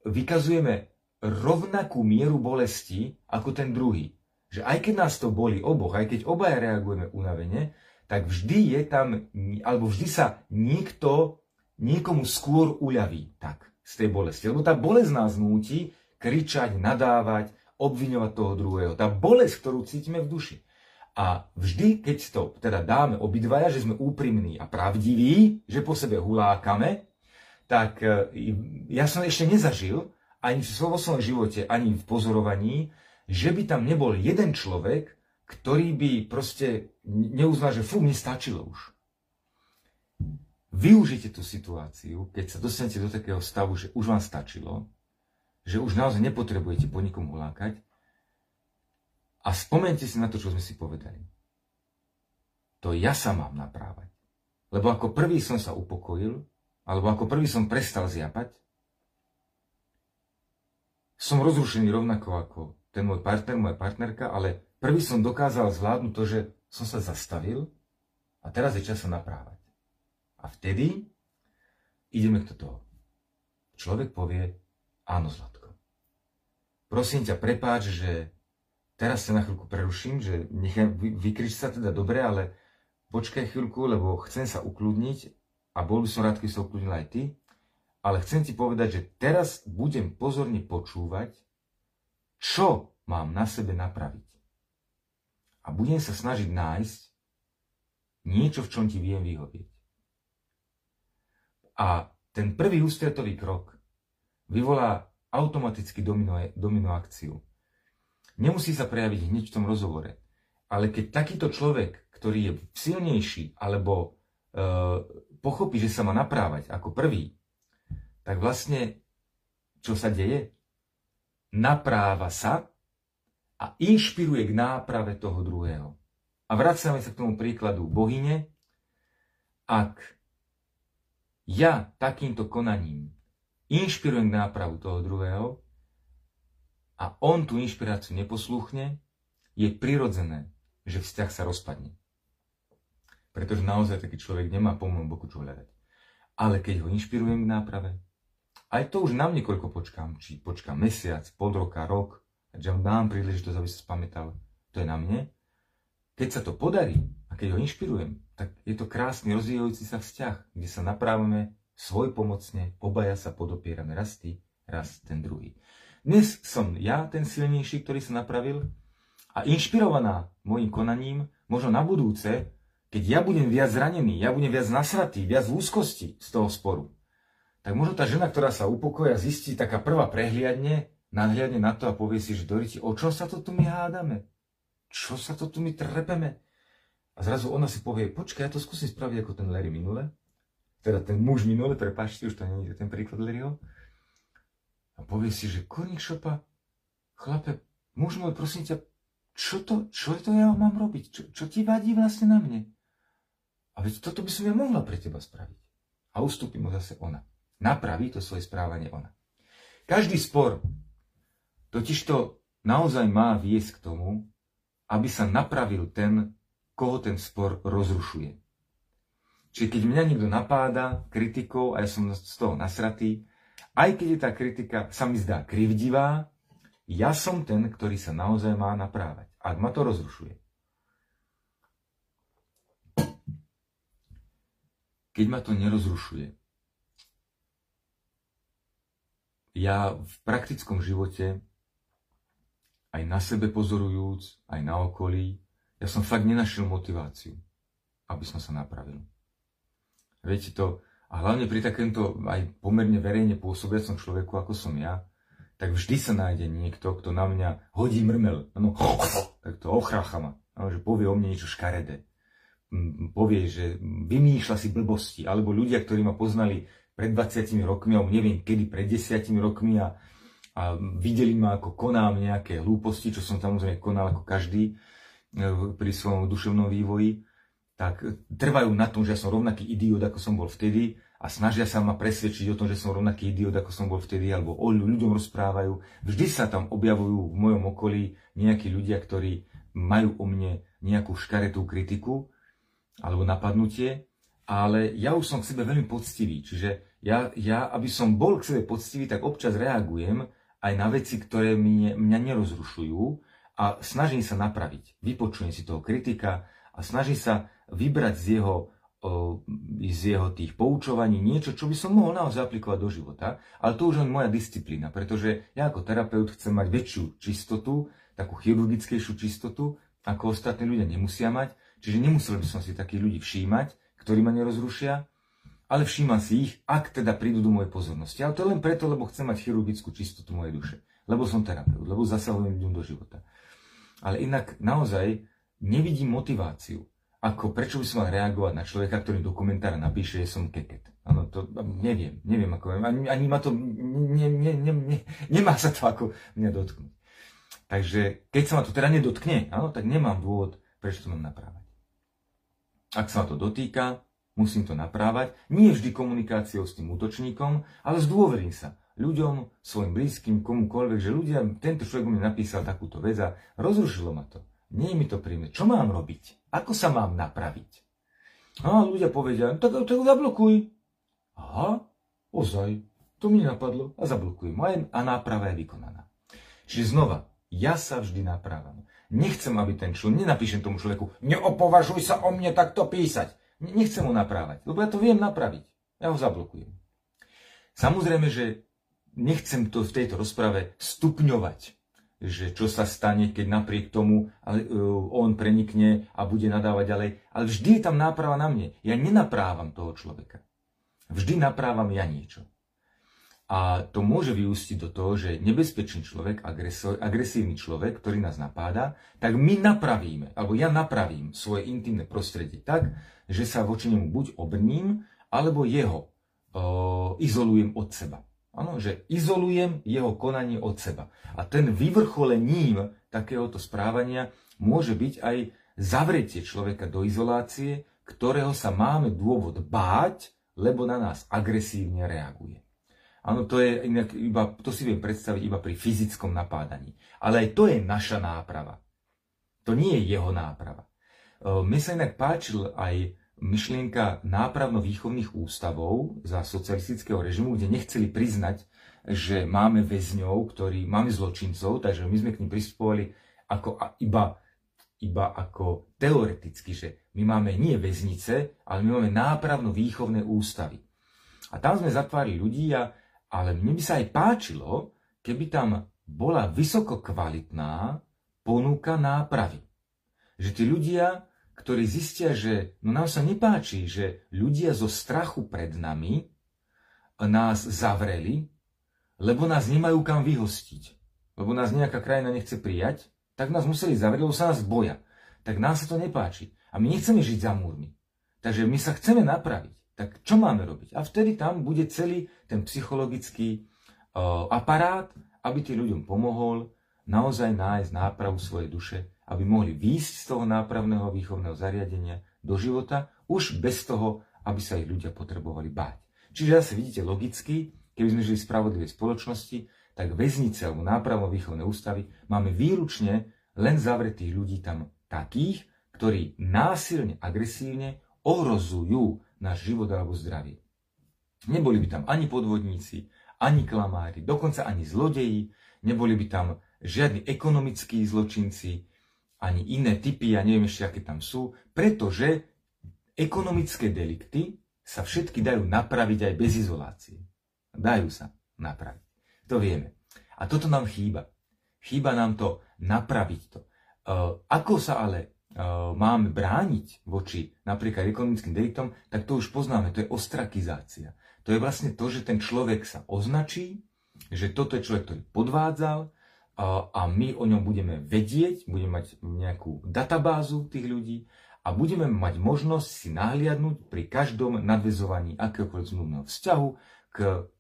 vykazujeme rovnakú mieru bolesti ako ten druhý. Že aj keď nás to boli oboch, aj keď obaja reagujeme unavene, tak vždy je tam, alebo vždy sa niekto, niekomu skôr uľaví tak z tej bolesti. Lebo tá bolesť nás núti kričať, nadávať, obviňovať toho druhého. Tá bolesť, ktorú cítime v duši. A vždy, keď to teda dáme obidvaja, že sme úprimní a pravdiví, že po sebe hulákame, tak e, ja som ešte nezažil ani v svojom živote, ani v pozorovaní, že by tam nebol jeden človek, ktorý by proste neuznal, že fú, mne stačilo už. Využite tú situáciu, keď sa dostanete do takého stavu, že už vám stačilo, že už naozaj nepotrebujete po nikom ulákať a spomente si na to, čo sme si povedali. To ja sa mám naprávať. Lebo ako prvý som sa upokojil, alebo ako prvý som prestal zjapať, som rozrušený rovnako ako ten môj partner, moja partnerka, ale prvý som dokázal zvládnuť to, že som sa zastavil a teraz je čas sa naprávať. A vtedy ideme k toho. Človek povie, áno, Zlatko. Prosím ťa, prepáč, že teraz sa na chvíľku preruším, že nechám, vykrič sa teda dobre, ale počkaj chvíľku, lebo chcem sa ukludniť a bol by som rád, keď sa ukludnil aj ty, ale chcem ti povedať, že teraz budem pozorne počúvať, čo mám na sebe napraviť. A budem sa snažiť nájsť niečo, v čom ti viem vyhovieť. A ten prvý ústretový krok vyvolá automaticky domino, domino akciu. Nemusí sa prejaviť hneď v tom rozhovore. Ale keď takýto človek, ktorý je silnejší alebo e, pochopí, že sa má naprávať ako prvý, tak vlastne čo sa deje? Napráva sa a inšpiruje k náprave toho druhého. A vracame sa k tomu príkladu bohyne. Ak ja takýmto konaním inšpirujem k nápravu toho druhého a on tú inšpiráciu neposluchne, je prirodzené, že vzťah sa rozpadne. Pretože naozaj taký človek nemá po môjom boku čo hľadať. Ale keď ho inšpirujem k náprave, aj to už na niekoľko počkám, či počkám mesiac, pol roka, rok, že mu dám príležitosť, aby sa spamätal. To je na mne. Keď sa to podarí a keď ho inšpirujem, tak je to krásny rozvíjajúci sa vzťah, kde sa napravíme svoj pomocne, obaja sa podopierame raz ty, raz ten druhý. Dnes som ja ten silnejší, ktorý sa napravil a inšpirovaná môjim konaním, možno na budúce, keď ja budem viac zranený, ja budem viac nasratý, viac v úzkosti z toho sporu, tak možno tá žena, ktorá sa upokoja, zistí taká prvá prehliadne, nadhliadne na to a povie si, že Doriti, o čo sa to tu my hádame? Čo sa to tu my trepeme? A zrazu ona si povie, počkaj, ja to skúsim spraviť ako ten Larry minule. Teda ten muž minule, prepáčte, už to nie je ten príklad Larryho. A povie si, že korník šopa, chlape, muž môj, prosím ťa, čo to, čo to ja mám robiť? Čo, čo ti vadí vlastne na mne? A veď toto by som ja mohla pre teba spraviť. A ustúpi mu zase ona napraví to svoje správanie ona. Každý spor totiž to naozaj má viesť k tomu, aby sa napravil ten, koho ten spor rozrušuje. Čiže keď mňa niekto napáda kritikou a ja som z toho nasratý, aj keď je tá kritika sa mi zdá krivdivá, ja som ten, ktorý sa naozaj má naprávať. Ak ma to rozrušuje. Keď ma to nerozrušuje, ja v praktickom živote, aj na sebe pozorujúc, aj na okolí, ja som fakt nenašiel motiváciu, aby som sa napravil. Viete to, a hlavne pri takémto aj pomerne verejne pôsobiacom človeku, ako som ja, tak vždy sa nájde niekto, kto na mňa hodí mrmel, no, tak to ochrácha ma, no, že povie o mne niečo škaredé. Povie, že vymýšľa si blbosti, alebo ľudia, ktorí ma poznali pred 20 rokmi, alebo neviem kedy, pred 10 rokmi a, a videli ma, ako konám nejaké hlúposti, čo som samozrejme konal ako každý e, pri svojom duševnom vývoji, tak trvajú na tom, že ja som rovnaký idiot, ako som bol vtedy a snažia sa ma presvedčiť o tom, že som rovnaký idiot, ako som bol vtedy, alebo o ľuďom rozprávajú. Vždy sa tam objavujú v mojom okolí nejakí ľudia, ktorí majú o mne nejakú škaretú kritiku alebo napadnutie, ale ja už som k sebe veľmi poctivý, čiže ja, ja, aby som bol k sebe poctivý, tak občas reagujem aj na veci, ktoré mňa, mňa nerozrušujú a snažím sa napraviť. Vypočujem si toho kritika a snažím sa vybrať z jeho, z jeho tých poučovaní niečo, čo by som mohol naozaj aplikovať do života. Ale to už len moja disciplína, pretože ja ako terapeut chcem mať väčšiu čistotu, takú chirurgickejšiu čistotu, ako ostatní ľudia nemusia mať. Čiže nemusel by som si takých ľudí všímať, ktorí ma nerozrušia, ale všímam si ich, ak teda prídu do mojej pozornosti. Ale to je len preto, lebo chcem mať chirurgickú čistotu mojej duše. Lebo som terapeut, lebo zasahujem ľuďom do života. Ale inak naozaj nevidím motiváciu. Ako prečo by som mal reagovať na človeka, ktorý dokumentár napíše, že som keket. Áno, to neviem, neviem ako, ani, ani ma to, ne, ne, ne, ne, nemá sa to ako mňa dotknúť. Takže keď sa ma to teda nedotkne, áno, tak nemám dôvod, prečo to mám naprávať. Ak sa ma to dotýka, musím to naprávať. Nie vždy komunikáciou s tým útočníkom, ale zdôverím sa ľuďom, svojim blízkym, komukoľvek, že ľudia, tento človek mi napísal takúto vec a rozrušilo ma to. Nie je mi to príjemné. Čo mám robiť? Ako sa mám napraviť? A ľudia povedia, tak, tak zablokuj. Aha, ozaj, to mi napadlo a zablokujem. A náprava je vykonaná. Čiže znova, ja sa vždy napravam. Nechcem, aby ten človek, nenapíšem tomu človeku, neopovažuj sa o mne takto písať. Nechcem ho naprávať, lebo ja to viem napraviť. Ja ho zablokujem. Samozrejme, že nechcem to v tejto rozprave stupňovať, že čo sa stane, keď napriek tomu uh, on prenikne a bude nadávať ďalej. Ale vždy je tam náprava na mne. Ja nenaprávam toho človeka. Vždy naprávam ja niečo. A to môže vyústiť do toho, že nebezpečný človek, agresor, agresívny človek, ktorý nás napáda, tak my napravíme, alebo ja napravím svoje intimné prostredie tak, že sa voči nemu buď obrním, alebo jeho o, izolujem od seba. Ano, že izolujem jeho konanie od seba. A ten vyvrcholením takéhoto správania môže byť aj zavretie človeka do izolácie, ktorého sa máme dôvod báť, lebo na nás agresívne reaguje. Áno, to je inak iba, to si viem predstaviť iba pri fyzickom napádaní. Ale aj to je naša náprava. To nie je jeho náprava. E, mne sa inak páčil aj myšlienka nápravno-výchovných ústavov za socialistického režimu, kde nechceli priznať, že máme väzňov, ktorí, máme zločincov, takže my sme k ním pristupovali ako iba, iba ako teoreticky, že my máme nie väznice, ale my máme nápravno-výchovné ústavy. A tam sme zatvárali ľudí a ale mne by sa aj páčilo, keby tam bola vysoko kvalitná ponuka nápravy. Že tí ľudia, ktorí zistia, že no nám sa nepáči, že ľudia zo strachu pred nami nás zavreli, lebo nás nemajú kam vyhostiť, lebo nás nejaká krajina nechce prijať, tak nás museli zavrieť, lebo sa nás boja. Tak nám sa to nepáči. A my nechceme žiť za múrmi. Takže my sa chceme napraviť. Tak čo máme robiť? A vtedy tam bude celý ten psychologický uh, aparát, aby tým ľuďom pomohol naozaj nájsť nápravu svojej duše, aby mohli výjsť z toho nápravného výchovného zariadenia do života, už bez toho, aby sa ich ľudia potrebovali báť. Čiže zase vidíte logicky, keby sme žili v spravodlivej spoločnosti, tak väznice alebo nápravno výchovné ústavy máme výručne len zavretých ľudí tam takých, ktorí násilne, agresívne ohrozujú náš život alebo zdravie. Neboli by tam ani podvodníci, ani klamári, dokonca ani zlodeji, neboli by tam žiadni ekonomickí zločinci, ani iné typy, ja neviem ešte, aké tam sú, pretože ekonomické delikty sa všetky dajú napraviť aj bez izolácie. Dajú sa napraviť. To vieme. A toto nám chýba. Chýba nám to napraviť to. E, ako sa ale máme brániť voči napríklad ekonomickým deliktom, tak to už poznáme, to je ostrakizácia. To je vlastne to, že ten človek sa označí, že toto je človek, ktorý podvádzal a my o ňom budeme vedieť, budeme mať nejakú databázu tých ľudí a budeme mať možnosť si nahliadnúť pri každom nadvezovaní akéhokoľvek zmluvného vzťahu k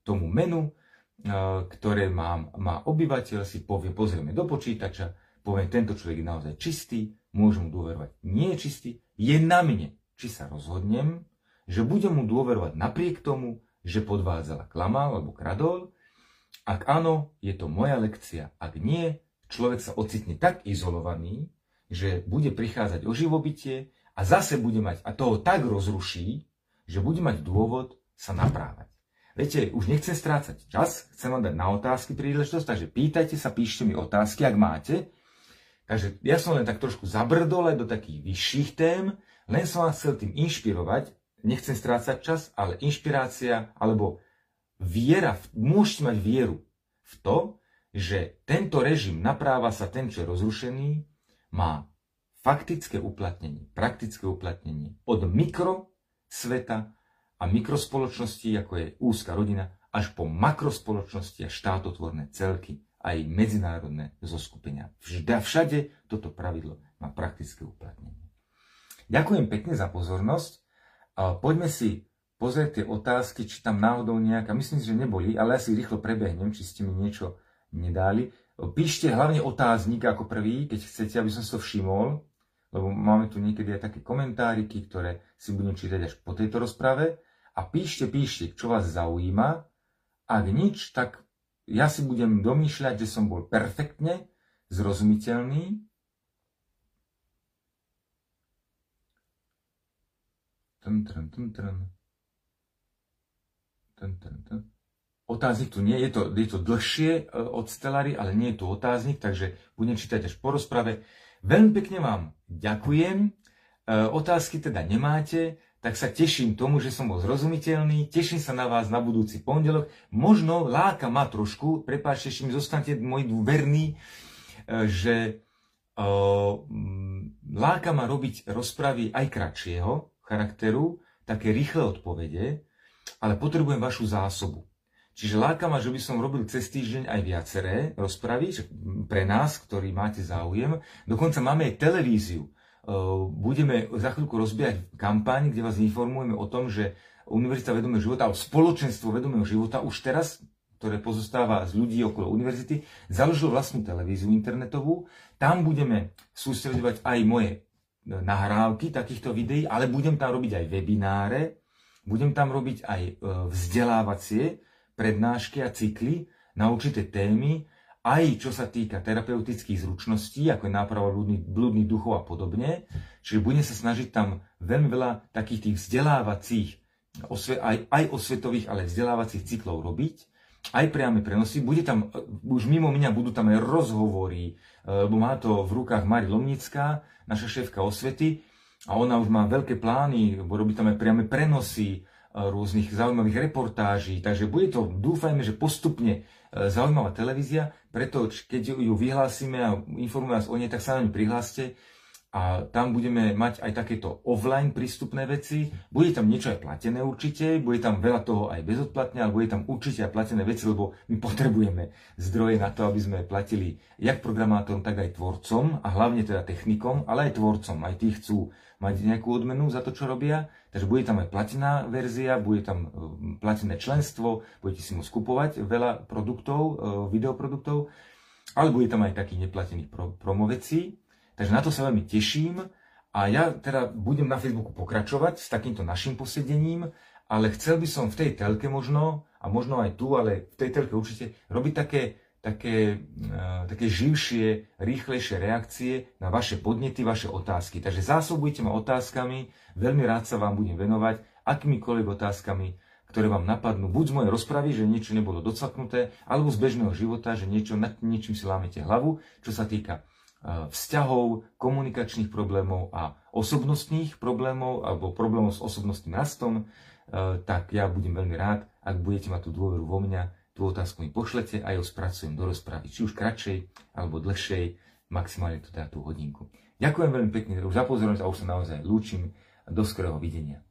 tomu menu, eh, ktoré má, má obyvateľ, si povie, pozrieme do počítača, povie, tento človek je naozaj čistý, môžem mu dôverovať. Nie je čistý, je na mne, či sa rozhodnem, že budem mu dôverovať napriek tomu, že podvádzala, klamal alebo kradol. Ak áno, je to moja lekcia. Ak nie, človek sa ocitne tak izolovaný, že bude prichádzať o živobytie a zase bude mať, a toho tak rozruší, že bude mať dôvod sa naprávať. Viete, už nechcem strácať čas, chcem vám dať na otázky príležitosť, takže pýtajte sa, píšte mi otázky, ak máte. Takže ja som len tak trošku zabrdol do takých vyšších tém, len som vás chcel tým inšpirovať, nechcem strácať čas, ale inšpirácia alebo viera, môžete mať vieru v to, že tento režim napráva sa ten, čo je rozrušený, má faktické uplatnenie, praktické uplatnenie od mikro sveta a mikrospoločnosti, ako je úzka rodina, až po makrospoločnosti a štátotvorné celky aj medzinárodné zoskupenia. Vždy, všade toto pravidlo má praktické uplatnenie. Ďakujem pekne za pozornosť. Poďme si pozrieť tie otázky, či tam náhodou nejaká, myslím že neboli, ale ja si rýchlo prebehnem, či ste mi niečo nedali. Píšte hlavne otáznik ako prvý, keď chcete, aby som si to všimol, lebo máme tu niekedy aj také komentáriky, ktoré si budem čítať až po tejto rozprave. A píšte, píšte, čo vás zaujíma. Ak nič, tak ja si budem domýšľať, že som bol perfektne zrozumiteľný. Tun, tun, tun, tun. Tun, tun, tun. Otáznik tu nie je, to, je to dlhšie e, od Stellary, ale nie je tu otáznik, takže budem čítať až po rozprave. Veľmi pekne vám ďakujem. E, otázky teda nemáte, tak sa teším tomu, že som bol zrozumiteľný. Teším sa na vás na budúci pondelok. Možno láka ma trošku, prepáčte, ešte mi zostanete môj verný, e, že láka ma robiť rozpravy aj kratšieho charakteru, také rýchle odpovede, ale potrebujem vašu zásobu. Čiže láka ma, že by som robil cez týždeň aj viaceré rozpravy pre nás, ktorí máte záujem. Dokonca máme aj televíziu. E, budeme za chvíľku rozbiehať kampaň, kde vás informujeme o tom, že Univerzita vedomého života, alebo spoločenstvo vedomého života už teraz, ktoré pozostáva z ľudí okolo univerzity, založilo vlastnú televíziu internetovú. Tam budeme sústredovať aj moje nahrávky takýchto videí, ale budem tam robiť aj webináre, budem tam robiť aj e, vzdelávacie prednášky a cykly na určité témy, aj čo sa týka terapeutických zručností, ako je náprava blúdnych, blúdnych duchov a podobne. Čiže budem sa snažiť tam veľmi veľa takých tých vzdelávacích, aj, aj osvetových, ale vzdelávacích cyklov robiť, aj priame prenosy. Bude tam, už mimo mňa budú tam aj rozhovory, lebo má to v rukách Mari Lomnická, naša šéfka osvety, a ona už má veľké plány, robí tam aj priame prenosy, rôznych zaujímavých reportáží, takže bude to, dúfajme, že postupne e, zaujímavá televízia, preto keď ju vyhlásime a informujeme vás o nej, tak sa na ňu prihláste a tam budeme mať aj takéto offline prístupné veci. Bude tam niečo aj platené určite, bude tam veľa toho aj bezodplatne, ale bude tam určite aj platené veci, lebo my potrebujeme zdroje na to, aby sme platili jak programátorom, tak aj tvorcom a hlavne teda technikom, ale aj tvorcom. Aj tí chcú mať nejakú odmenu za to, čo robia. Takže bude tam aj platená verzia, bude tam e, platené členstvo, budete si môcť kupovať veľa produktov, e, videoproduktov, ale bude tam aj takých neplatených promo vecí. Takže na to sa veľmi teším a ja teda budem na Facebooku pokračovať s takýmto našim posedením, ale chcel by som v tej telke možno, a možno aj tu, ale v tej telke určite, robiť také také, eh, také živšie, rýchlejšie reakcie na vaše podnety, vaše otázky. Takže zásobujte ma otázkami, veľmi rád sa vám budem venovať, akýmikoľvek otázkami, ktoré vám napadnú, buď z mojej rozpravy, že niečo nebolo docaknuté, alebo z bežného života, že niečo, nad niečím si lámete hlavu, čo sa týka vzťahov, komunikačných problémov a osobnostných problémov, alebo problémov s osobnostným rastom, eh, tak ja budem veľmi rád, ak budete mať tú dôveru vo mňa, tú otázku mi pošlete a ju spracujem do rozpravy, či už kratšej alebo dlhšej, maximálne to teda tú hodinku. Ďakujem veľmi pekne za pozornosť a už sa naozaj lúčim. Do skorého videnia.